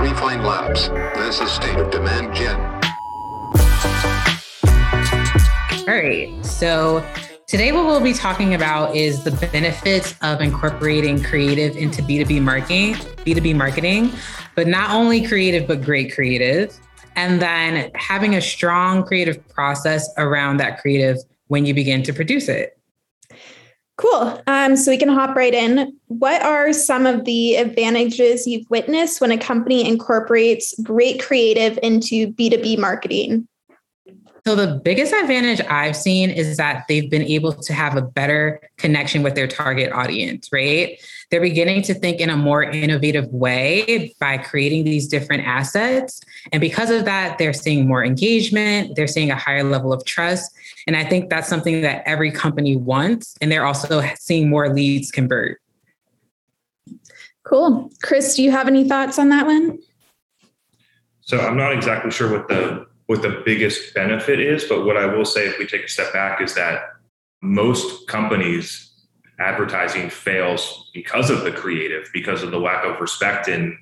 Refine Labs. This is State of Demand Gen. All right. So today, what we'll be talking about is the benefits of incorporating creative into B2B marketing, B2B marketing, but not only creative, but great creative. And then having a strong creative process around that creative when you begin to produce it. Cool. Um, so we can hop right in. What are some of the advantages you've witnessed when a company incorporates great creative into B2B marketing? So, the biggest advantage I've seen is that they've been able to have a better connection with their target audience, right? They're beginning to think in a more innovative way by creating these different assets. And because of that, they're seeing more engagement, they're seeing a higher level of trust. And I think that's something that every company wants. And they're also seeing more leads convert. Cool. Chris, do you have any thoughts on that one? So I'm not exactly sure what the what the biggest benefit is, but what I will say if we take a step back is that most companies advertising fails because of the creative, because of the lack of respect in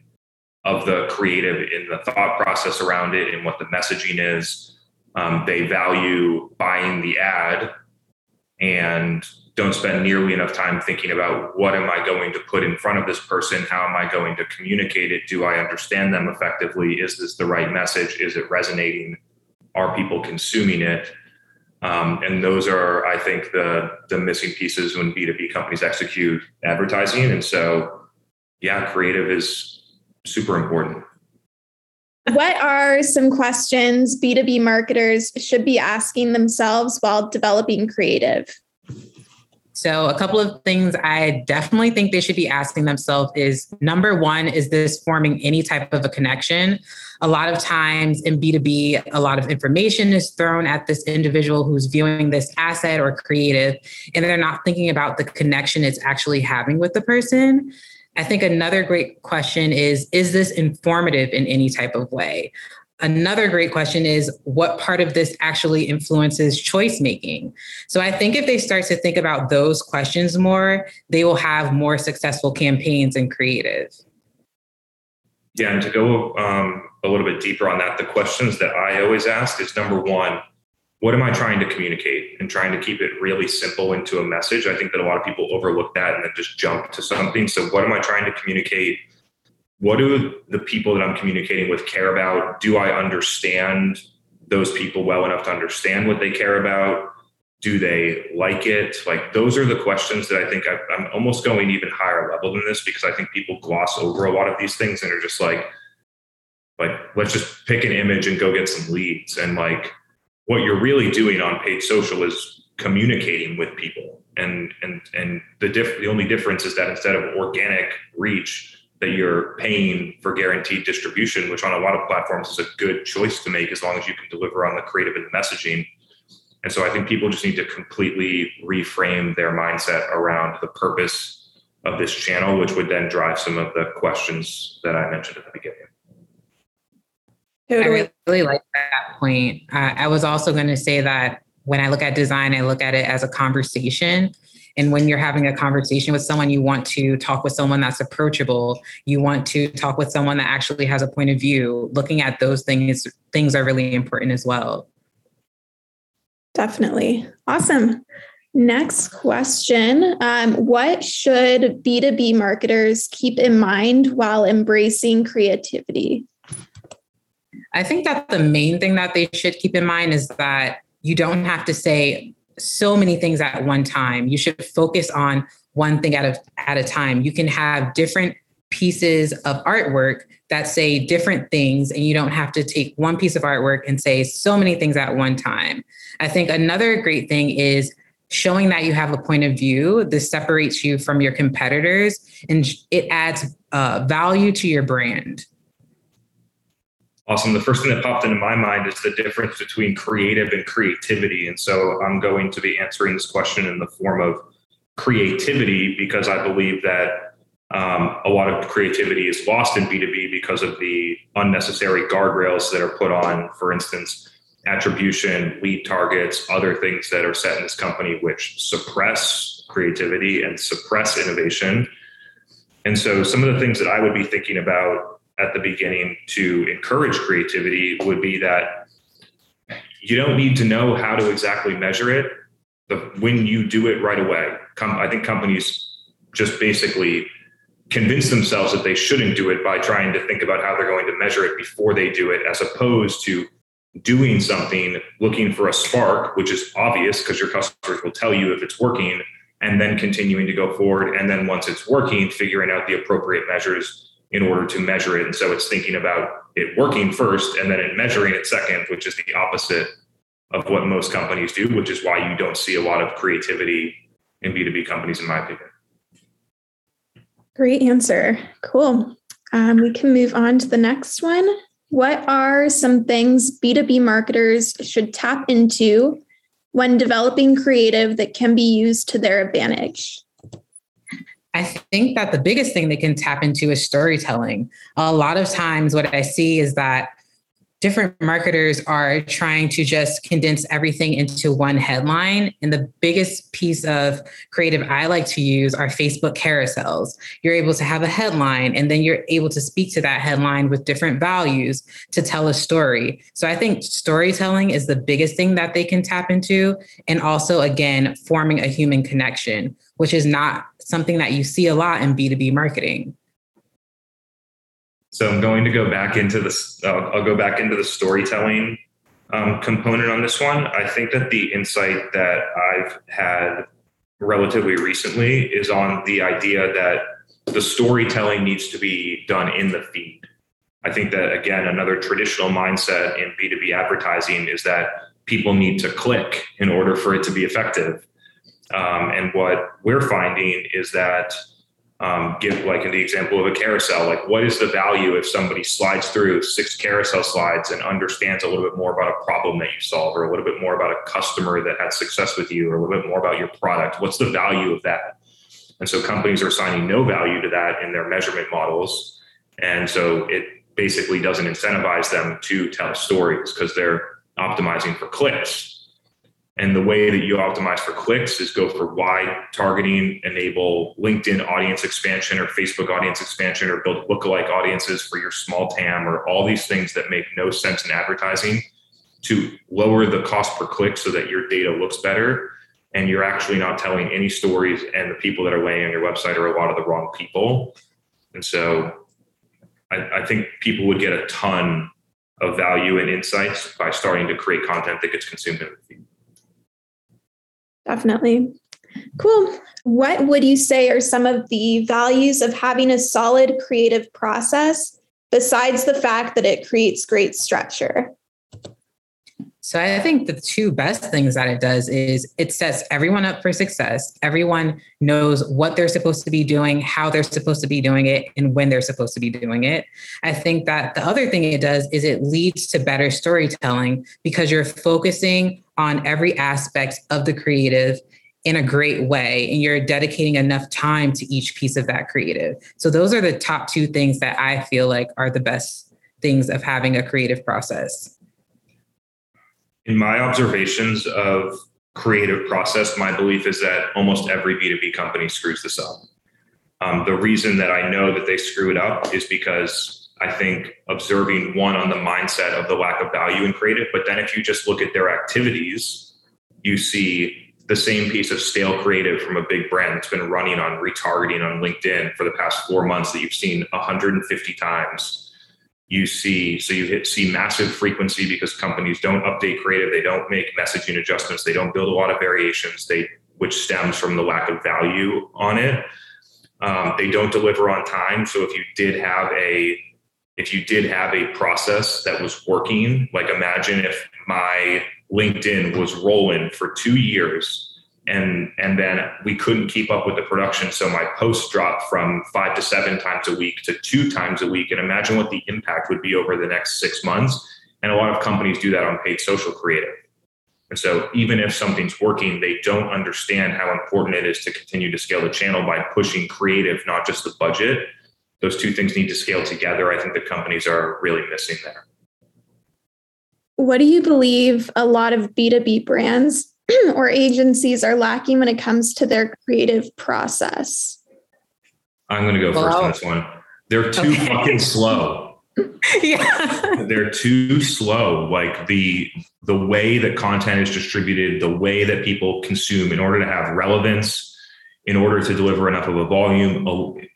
of the creative in the thought process around it and what the messaging is. Um, they value buying the ad and don't spend nearly enough time thinking about what am I going to put in front of this person? How am I going to communicate it? Do I understand them effectively? Is this the right message? Is it resonating? Are people consuming it? Um, and those are, I think, the the missing pieces when B2B companies execute advertising. And so, yeah, creative is super important. What are some questions B2B marketers should be asking themselves while developing creative? So, a couple of things I definitely think they should be asking themselves is number one, is this forming any type of a connection? A lot of times in B2B, a lot of information is thrown at this individual who's viewing this asset or creative, and they're not thinking about the connection it's actually having with the person. I think another great question is Is this informative in any type of way? Another great question is what part of this actually influences choice making? So I think if they start to think about those questions more, they will have more successful campaigns and creative. Yeah, and to go um, a little bit deeper on that, the questions that I always ask is number one, what am I trying to communicate and trying to keep it really simple into a message? I think that a lot of people overlook that and then just jump to something. So, what am I trying to communicate? what do the people that I'm communicating with care about? Do I understand those people well enough to understand what they care about? Do they like it? Like those are the questions that I think I, I'm almost going even higher level than this because I think people gloss over a lot of these things and are just like, like let's just pick an image and go get some leads. And like what you're really doing on paid social is communicating with people. And and and the diff the only difference is that instead of organic reach, that you're paying for guaranteed distribution, which on a lot of platforms is a good choice to make as long as you can deliver on the creative and the messaging. And so I think people just need to completely reframe their mindset around the purpose of this channel, which would then drive some of the questions that I mentioned at the beginning. I really like that point. Uh, I was also going to say that when I look at design, I look at it as a conversation. And when you're having a conversation with someone, you want to talk with someone that's approachable. You want to talk with someone that actually has a point of view. Looking at those things things are really important as well. Definitely. Awesome. Next question. Um, what should B2B marketers keep in mind while embracing creativity? I think that the main thing that they should keep in mind is that you don't have to say, so many things at one time. You should focus on one thing at a at a time. You can have different pieces of artwork that say different things and you don't have to take one piece of artwork and say so many things at one time. I think another great thing is showing that you have a point of view. This separates you from your competitors and it adds uh, value to your brand. Awesome. The first thing that popped into my mind is the difference between creative and creativity. And so I'm going to be answering this question in the form of creativity because I believe that um, a lot of creativity is lost in B2B because of the unnecessary guardrails that are put on, for instance, attribution, lead targets, other things that are set in this company which suppress creativity and suppress innovation. And so some of the things that I would be thinking about at the beginning to encourage creativity would be that you don't need to know how to exactly measure it. The, when you do it right away, com- I think companies just basically convince themselves that they shouldn't do it by trying to think about how they're going to measure it before they do it, as opposed to doing something, looking for a spark, which is obvious because your customers will tell you if it's working, and then continuing to go forward. And then once it's working, figuring out the appropriate measures in order to measure it. And so it's thinking about it working first and then it measuring it second, which is the opposite of what most companies do, which is why you don't see a lot of creativity in B2B companies, in my opinion. Great answer. Cool. Um, we can move on to the next one. What are some things B2B marketers should tap into when developing creative that can be used to their advantage? I think that the biggest thing they can tap into is storytelling. A lot of times, what I see is that different marketers are trying to just condense everything into one headline. And the biggest piece of creative I like to use are Facebook carousels. You're able to have a headline, and then you're able to speak to that headline with different values to tell a story. So I think storytelling is the biggest thing that they can tap into. And also, again, forming a human connection, which is not something that you see a lot in B2B marketing. So I'm going to go back into this. Uh, I'll go back into the storytelling um, component on this one. I think that the insight that I've had relatively recently is on the idea that the storytelling needs to be done in the feed. I think that again, another traditional mindset in B2B advertising is that people need to click in order for it to be effective. Um, and what we're finding is that um, give like in the example of a carousel like what is the value if somebody slides through six carousel slides and understands a little bit more about a problem that you solve or a little bit more about a customer that had success with you or a little bit more about your product? What's the value of that? And so companies are assigning no value to that in their measurement models. And so it basically doesn't incentivize them to tell stories because they're optimizing for clicks and the way that you optimize for clicks is go for wide targeting, enable LinkedIn audience expansion or Facebook audience expansion, or build lookalike audiences for your small TAM, or all these things that make no sense in advertising to lower the cost per click so that your data looks better. And you're actually not telling any stories, and the people that are laying on your website are a lot of the wrong people. And so I, I think people would get a ton of value and insights by starting to create content that gets consumed in the feed. Definitely. Cool. What would you say are some of the values of having a solid creative process besides the fact that it creates great structure? So I think the two best things that it does is it sets everyone up for success. Everyone knows what they're supposed to be doing, how they're supposed to be doing it, and when they're supposed to be doing it. I think that the other thing it does is it leads to better storytelling because you're focusing on every aspect of the creative in a great way and you're dedicating enough time to each piece of that creative. So those are the top two things that I feel like are the best things of having a creative process in my observations of creative process, my belief is that almost every B2B company screws this up. Um, the reason that I know that they screw it up is because I think observing one on the mindset of the lack of value in creative, but then if you just look at their activities, you see the same piece of stale creative from a big brand that's been running on retargeting on LinkedIn for the past four months that you've seen 150 times you see so you hit, see massive frequency because companies don't update creative they don't make messaging adjustments they don't build a lot of variations they which stems from the lack of value on it. Um, they don't deliver on time so if you did have a if you did have a process that was working like imagine if my linkedin was rolling for two years and and then we couldn't keep up with the production. So my posts dropped from five to seven times a week to two times a week. And imagine what the impact would be over the next six months. And a lot of companies do that on paid social creative. And so even if something's working they don't understand how important it is to continue to scale the channel by pushing creative not just the budget. Those two things need to scale together. I think the companies are really missing there. What do you believe a lot of b2b brands or agencies are lacking when it comes to their creative process? I'm going to go first on this one. They're too Okay. fucking slow. yeah. They're too slow. Like the the way that content is distributed, the way that people consume in order to have relevance, in order to deliver enough of a volume,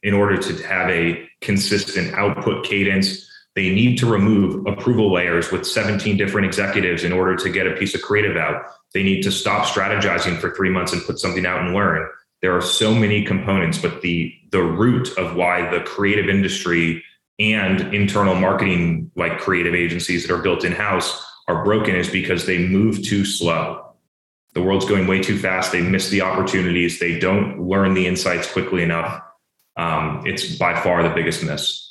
in order to have a consistent output cadence, they need to remove approval layers with 17 different executives in order to get a piece of creative out. They need to stop strategizing for 3 months and put something out and learn. There are so many components, but the the root of why the creative industry and internal marketing like creative agencies that are built in house are broken is because they move too slow. The world's going way too fast. They miss the opportunities. They don't learn the insights quickly enough. Um, it's by far the biggest miss.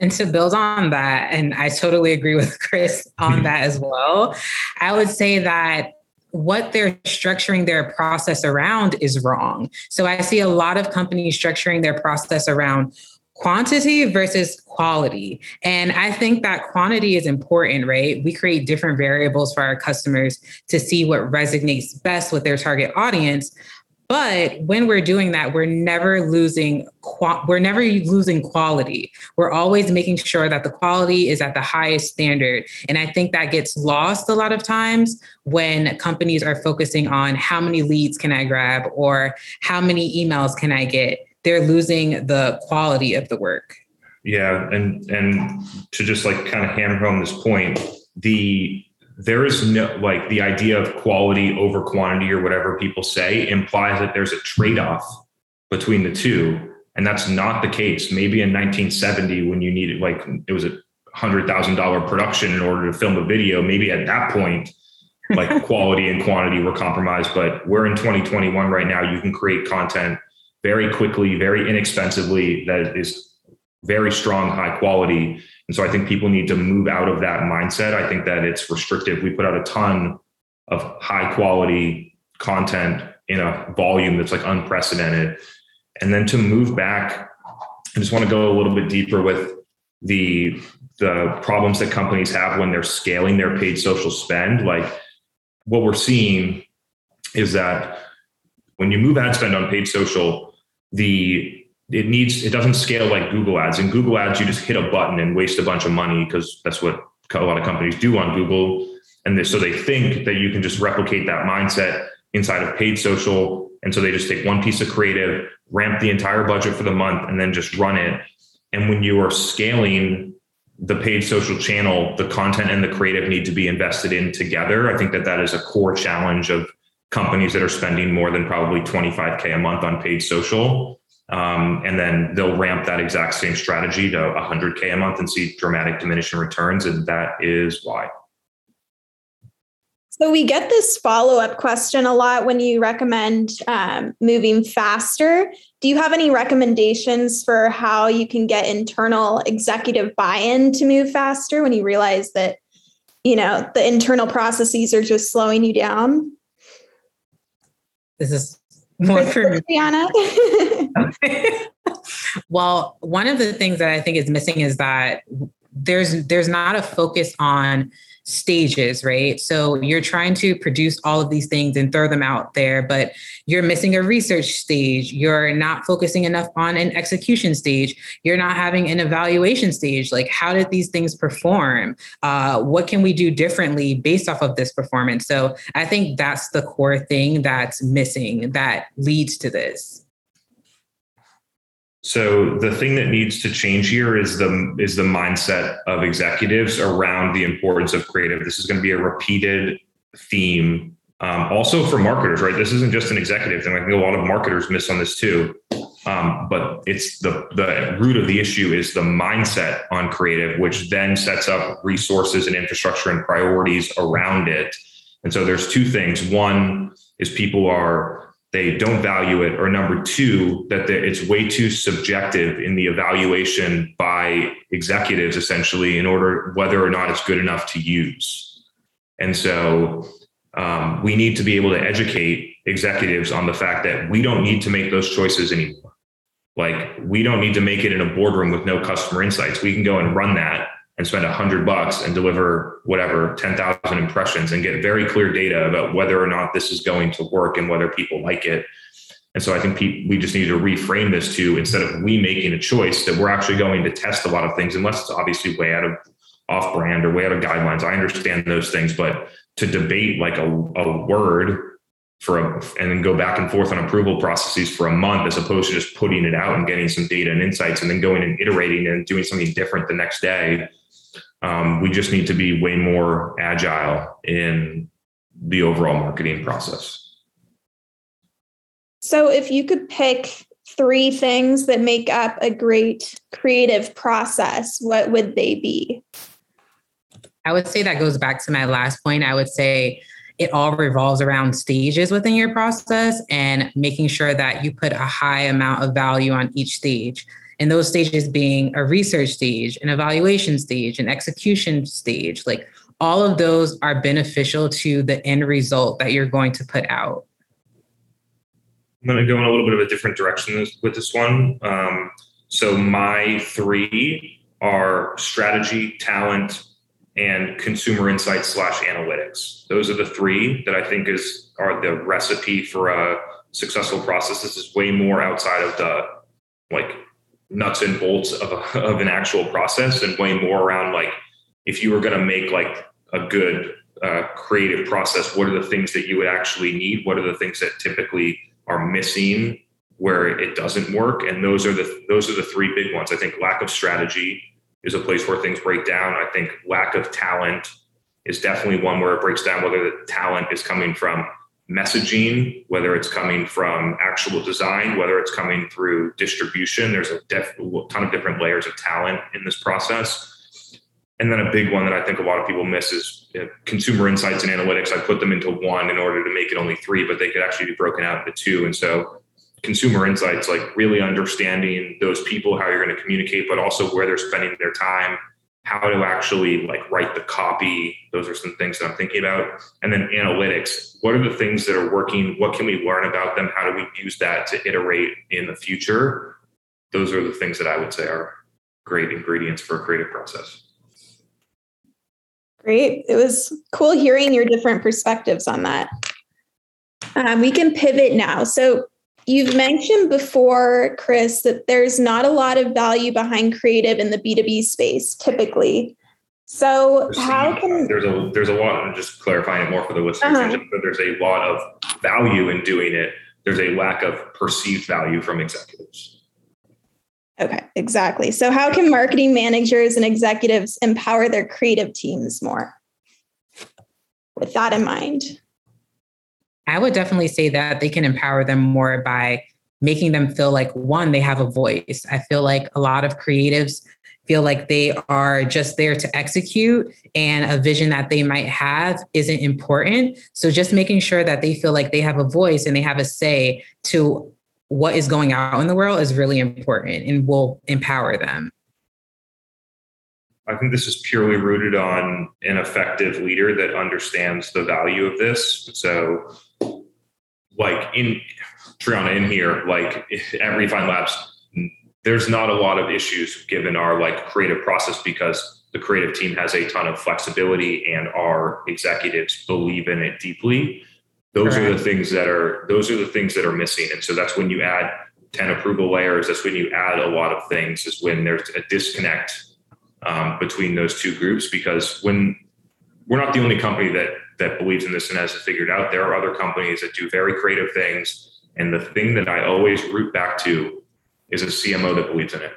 And to build on that, and I totally agree with Chris on mm-hmm. that as well, I would say that what they're structuring their process around is wrong. So I see a lot of companies structuring their process around quantity versus quality. And I think that quantity is important, right? We create different variables for our customers to see what resonates best with their target audience. But when we're doing that, we're never losing we're never losing quality. We're always making sure that the quality is at the highest standard. And I think that gets lost a lot of times when companies are focusing on how many leads can I grab or how many emails can I get. They're losing the quality of the work. Yeah, and and to just like kind of hammer home this point, the there is no like the idea of quality over quantity or whatever people say implies that there's a trade-off between the two and that's not the case. Maybe in 1970 when you needed like it was a hundred thousand dollar production in order to film a video maybe at that point like quality and quantity were compromised but we're in 2021 right now. You can create content very quickly very inexpensively that is very strong high quality and so I think people need to move out of that mindset. I think that it's restrictive. We put out a ton of high quality content in a volume that's like unprecedented. And then to move back, I just want to go a little bit deeper with the the problems that companies have when they're scaling their paid social spend. Like what we're seeing is that when you move ad spend on paid social, the it needs it doesn't scale like google ads. In google ads you just hit a button and waste a bunch of money because that's what a lot of companies do on google. And so they think that you can just replicate that mindset inside of paid social. And so they just take one piece of creative ramp the entire budget for the month and then just run it. And when you are scaling the paid social channel the content and the creative need to be invested in together. I think that that is a core challenge of companies that are spending more than probably 25k a month on paid social um, and then they'll ramp that exact same strategy to 100K a month and see dramatic diminishing returns. And that is why. So we get this follow up question a lot when you recommend um, moving faster. Do you have any recommendations for how you can get internal executive buy in to move faster when you realize that, you know, the internal processes are just slowing you down? This is more for me. Brianna. well, one of the things that I think is missing is that there's there's not a focus on stages, right? So you're trying to produce all of these things and throw them out there, but you're missing a research stage. You're not focusing enough on an execution stage. You're not having an evaluation stage. Like, how did these things perform? Uh, what can we do differently based off of this performance? So I think that's the core thing that's missing that leads to this. So the thing that needs to change here is the is the mindset of executives around the importance of creative. This is going to be a repeated theme, um, also for marketers, right? This isn't just an executive thing. I think a lot of marketers miss on this too. Um, but it's the the root of the issue is the mindset on creative, which then sets up resources and infrastructure and priorities around it. And so there's two things. One is people are they don't value it or number two that it's way too subjective in the evaluation by executives essentially in order whether or not it's good enough to use. And so um, we need to be able to educate executives on the fact that we don't need to make those choices anymore. Like we don't need to make it in a boardroom with no customer insights. We can go and run that and spend a hundred bucks and deliver whatever 10,000 impressions and get very clear data about whether or not this is going to work and whether people like it. And so I think we just need to reframe this to instead of we making a choice that we're actually going to test a lot of things, unless it's obviously way out of off brand or way out of guidelines. I understand those things, but to debate like a, a word for a, and then go back and forth on approval processes for a month as opposed to just putting it out and getting some data and insights and then going and iterating and doing something different the next day. Um, we just need to be way more agile in the overall marketing process. So, if you could pick three things that make up a great creative process, what would they be? I would say that goes back to my last point. I would say it all revolves around stages within your process and making sure that you put a high amount of value on each stage. And those stages being a research stage, an evaluation stage, an execution stage, like all of those are beneficial to the end result that you're going to put out. I'm going to go in a little bit of a different direction with this one. Um, so my three are strategy, talent, and consumer insights slash analytics. Those are the three that I think is are the recipe for a successful process. This is way more outside of the like nuts and bolts of, a, of an actual process and way more around like if you were going to make like a good uh, creative process, what are the things that you would actually need? What are the things that typically are missing where it doesn't work? And those are the those are the three big ones. I think lack of strategy, is a place where things break down. I think lack of talent is definitely one where it breaks down whether the talent is coming from messaging, whether it's coming from actual design, whether it's coming through distribution. There's a def- ton of different layers of talent in this process. And then a big one that I think a lot of people miss is uh, consumer insights and analytics. I put them into one in order to make it only three, but they could actually be broken out into two. And so consumer insights, like really understanding those people, how you're going to communicate, but also where they're spending their time, how to actually like write the copy. Those are some things that I'm thinking about. And then analytics. What are the things that are working? What can we learn about them? How do we use that to iterate in the future? Those are the things that I would say are great ingredients for a creative process. Great. It was cool hearing your different perspectives on that. Um, we can pivot now. So, You've mentioned before, Chris, that there's not a lot of value behind creative in the B2B space typically. So how can there's a there's a lot I'm just clarifying it more for the listeners, uh-huh. but there's a lot of value in doing it. There's a lack of perceived value from executives. Okay, exactly. So how can marketing managers and executives empower their creative teams more? With that in mind. I would definitely say that they can empower them more by making them feel like one, they have a voice. I feel like a lot of creatives feel like they are just there to execute and a vision that they might have isn't important. So just making sure that they feel like they have a voice and they have a say to what is going out in the world is really important and will empower them. I think this is purely rooted on an effective leader that understands the value of this. So like in Triana in here, like at Refine Labs, there's not a lot of issues given our like creative process because the creative team has a ton of flexibility and our executives believe in it deeply. Those are the things that are those are the things that are missing. And so that's when you add 10 approval layers, that's when you add a lot of things, is when there's a disconnect um, between those two groups because when we're not the only company that that believes in this and has it figured out. There are other companies that do very creative things. And the thing that I always root back to is a CMO that believes in it.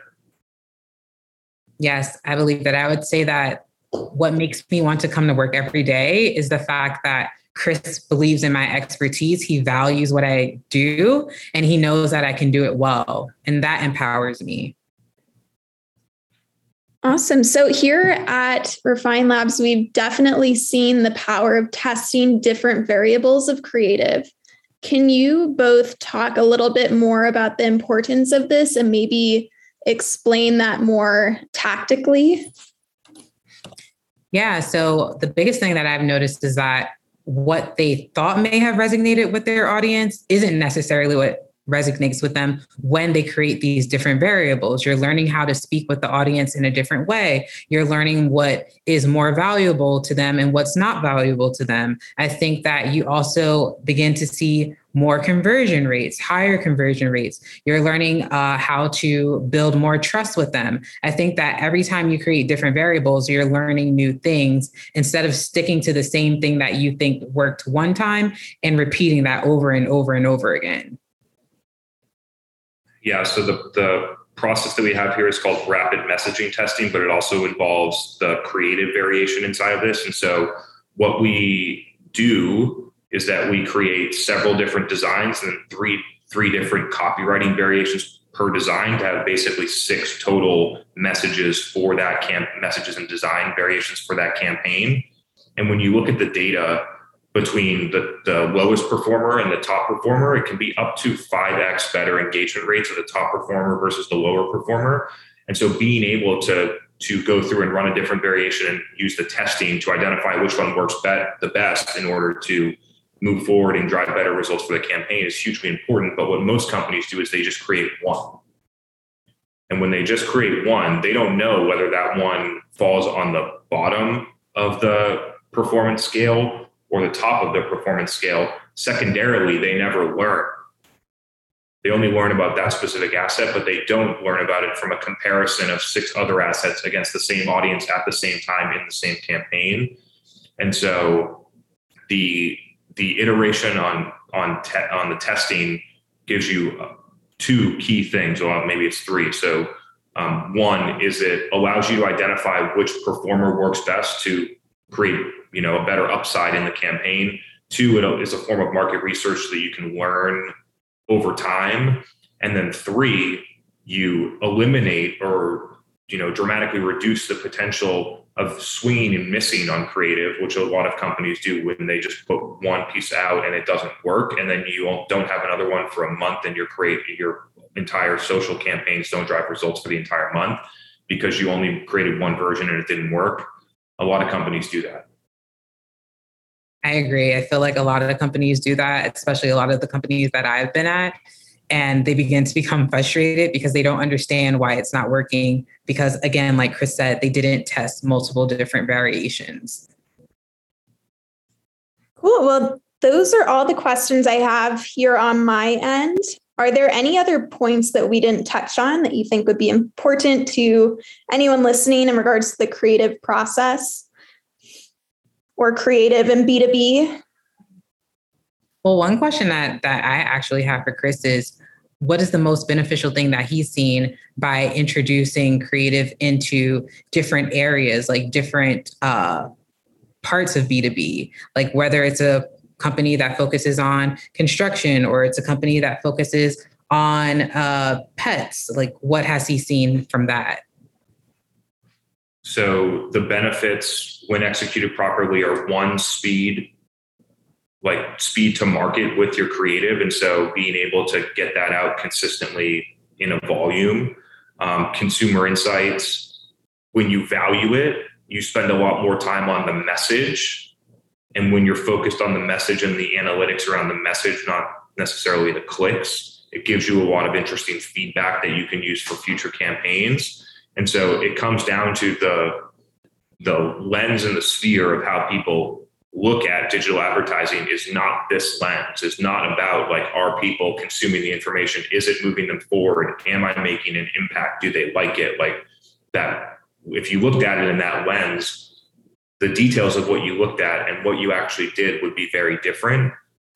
Yes, I believe that. I would say that what makes me want to come to work every day is the fact that Chris believes in my expertise. He values what I do and he knows that I can do it well. And that empowers me. Awesome. So here at Refine Labs, we've definitely seen the power of testing different variables of creative. Can you both talk a little bit more about the importance of this and maybe explain that more tactically? Yeah. So the biggest thing that I've noticed is that what they thought may have resonated with their audience isn't necessarily what resonates with them when they create these different variables. You're learning how to speak with the audience in a different way. You're learning what is more valuable to them and what's not valuable to them. I think that you also begin to see more conversion rates, higher conversion rates. You're learning uh, how to build more trust with them. I think that every time you create different variables, you're learning new things instead of sticking to the same thing that you think worked one time and repeating that over and over and over again. Yeah. So the, the process that we have here is called rapid messaging testing, but it also involves the creative variation inside of this. And so what we do is that we create several different designs and three three different copywriting variations per design to have basically six total messages for that camp messages and design variations for that campaign. And when you look at the data between the, the lowest performer and the top performer, it can be up to 5x better engagement rates of the top performer versus the lower performer. And so being able to to go through and run a different variation and use the testing to identify which one works bet, the best in order to move forward and drive better results for the campaign is hugely important. But what most companies do is they just create one. And when they just create one, they don't know whether that one falls on the bottom of the performance scale or the top of the performance scale. Secondarily, they never learn they only learn about that specific asset, but they don't learn about it from a comparison of six other assets against the same audience at the same time in the same campaign. And so the the iteration on on te- on the testing gives you uh, two key things. Well, maybe it's three. So um, one is it allows you to identify which performer works best to create you know a better upside in the campaign. Two, it is a form of market research that you can learn over time. And then three, you eliminate or you know dramatically reduce the potential of swinging and missing on creative, which a lot of companies do when they just put one piece out and it doesn't work, and then you don't have another one for a month, and your create your entire social campaigns don't drive results for the entire month because you only created one version and it didn't work. A lot of companies do that. I agree. I feel like a lot of the companies do that, especially a lot of the companies that I've been at. And they begin to become frustrated because they don't understand why it's not working. Because, again, like Chris said, they didn't test multiple different variations. Cool. Well, those are all the questions I have here on my end. Are there any other points that we didn't touch on that you think would be important to anyone listening in regards to the creative process? or creative in B2B? Well, one question that that I actually have for Chris is what is the most beneficial thing that he's seen by introducing creative into different areas, like different uh, parts of B2B, like whether it's a company that focuses on construction or it's a company that focuses on uh, pets, like what has he seen from that? So the benefits when executed properly are one speed, like speed to market with your creative. And so being able to get that out consistently in a volume, um, consumer insights, when you value it, you spend a lot more time on the message. And when you're focused on the message and the analytics around the message, not necessarily the clicks, it gives you a lot of interesting feedback that you can use for future campaigns and so it comes down to the the lens and the sphere of how people look at digital advertising is not this lens. It's not about like are people consuming the information? Is it moving them forward? Am I making an impact? Do they like it? Like that if you looked at it in that lens, the details of what you looked at and what you actually did would be very different.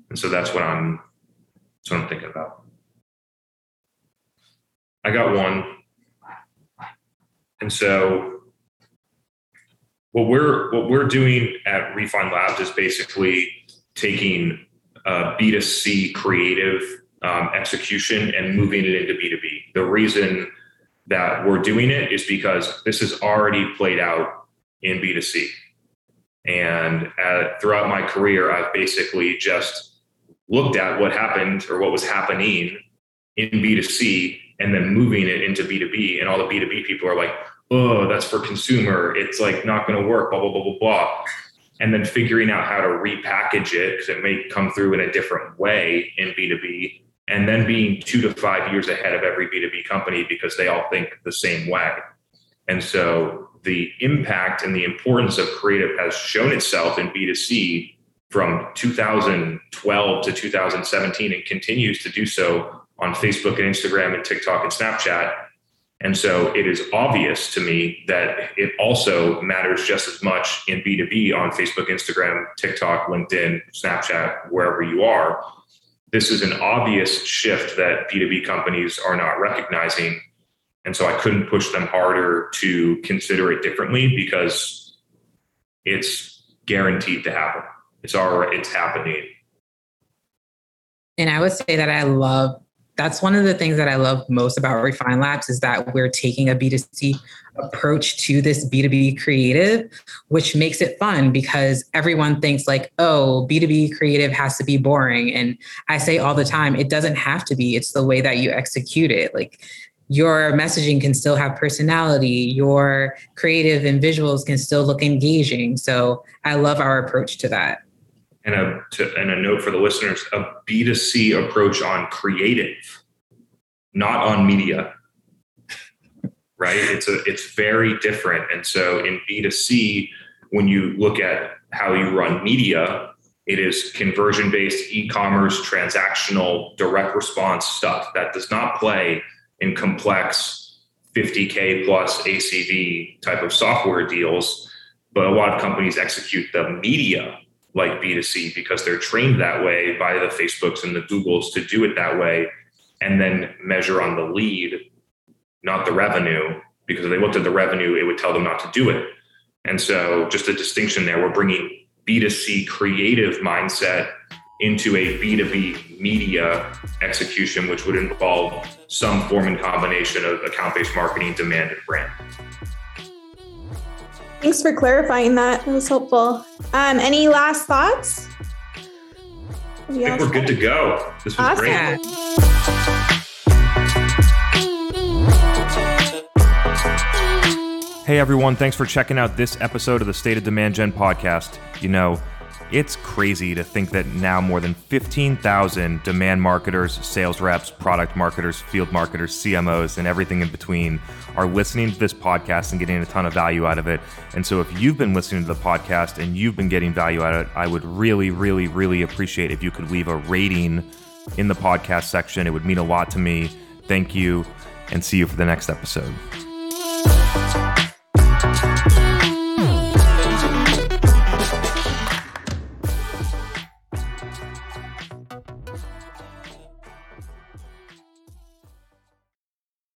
And so that's what I'm that's what I'm thinking about. I got one and so what we're what we're doing at Refine Labs is basically taking uh, B2C creative um, execution and moving it into B2B. The reason that we're doing it is because this is already played out in B2C. And uh, throughout my career, I've basically just looked at what happened or what was happening in B2C and then moving it into B2B. And all the B2B people are like, oh, that's for consumer. It's like not going to work, blah, blah, blah, blah, blah. And then figuring out how to repackage it because it may come through in a different way in B2B. And then being two to five years ahead of every B2B company because they all think the same way. And so the impact and the importance of creative has shown itself in B2C from 2012 to 2017 and continues to do so on Facebook and Instagram and TikTok and Snapchat. And so it is obvious to me that it also matters just as much in B2B on Facebook, Instagram, TikTok, LinkedIn, Snapchat, wherever you are. This is an obvious shift that B2B companies are not recognizing. And so I couldn't push them harder to consider it differently because it's guaranteed to happen. It's already it's happening. And I would say that I love that's one of the things that I love most about Refine Labs is that we're taking a B2C approach to this B2B creative, which makes it fun because everyone thinks like, oh, B2B creative has to be boring. And I say all the time, it doesn't have to be. It's the way that you execute it. Like your messaging can still have personality, your creative and visuals can still look engaging. So I love our approach to that and a to, and a note for the listeners: a B 2 C approach on creative, not on media. Right? It's a it's very different. And so in B 2 C, when you look at how you run media, it is conversion based e-commerce, transactional, direct response stuff that does not play in complex 50k plus ACV type of software deals. But a lot of companies execute the media like B2C because they're trained that way by the Facebooks and the Googles to do it that way and then measure on the lead, not the revenue, because if they looked at the revenue, it would tell them not to do it. And so, just a distinction there, we're bringing B2C creative mindset into a B2B media execution, which would involve some form and combination of account based marketing, demand, and brand. Thanks for clarifying that. That was helpful. Um, any last thoughts? I think we're good to go. This was awesome. great. Hey everyone, thanks for checking out this episode of the State of Demand Gen podcast. You know, it's crazy to think that now more than 15,000 demand marketers, sales reps, product marketers, field marketers, CMOs, and everything in between are listening to this podcast and getting a ton of value out of it. And so if you've been listening to the podcast and you've been getting value out of it, I would really, really, really appreciate if you could leave a rating in the podcast section. It would mean a lot to me. Thank you, and see you for the next episode.